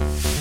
you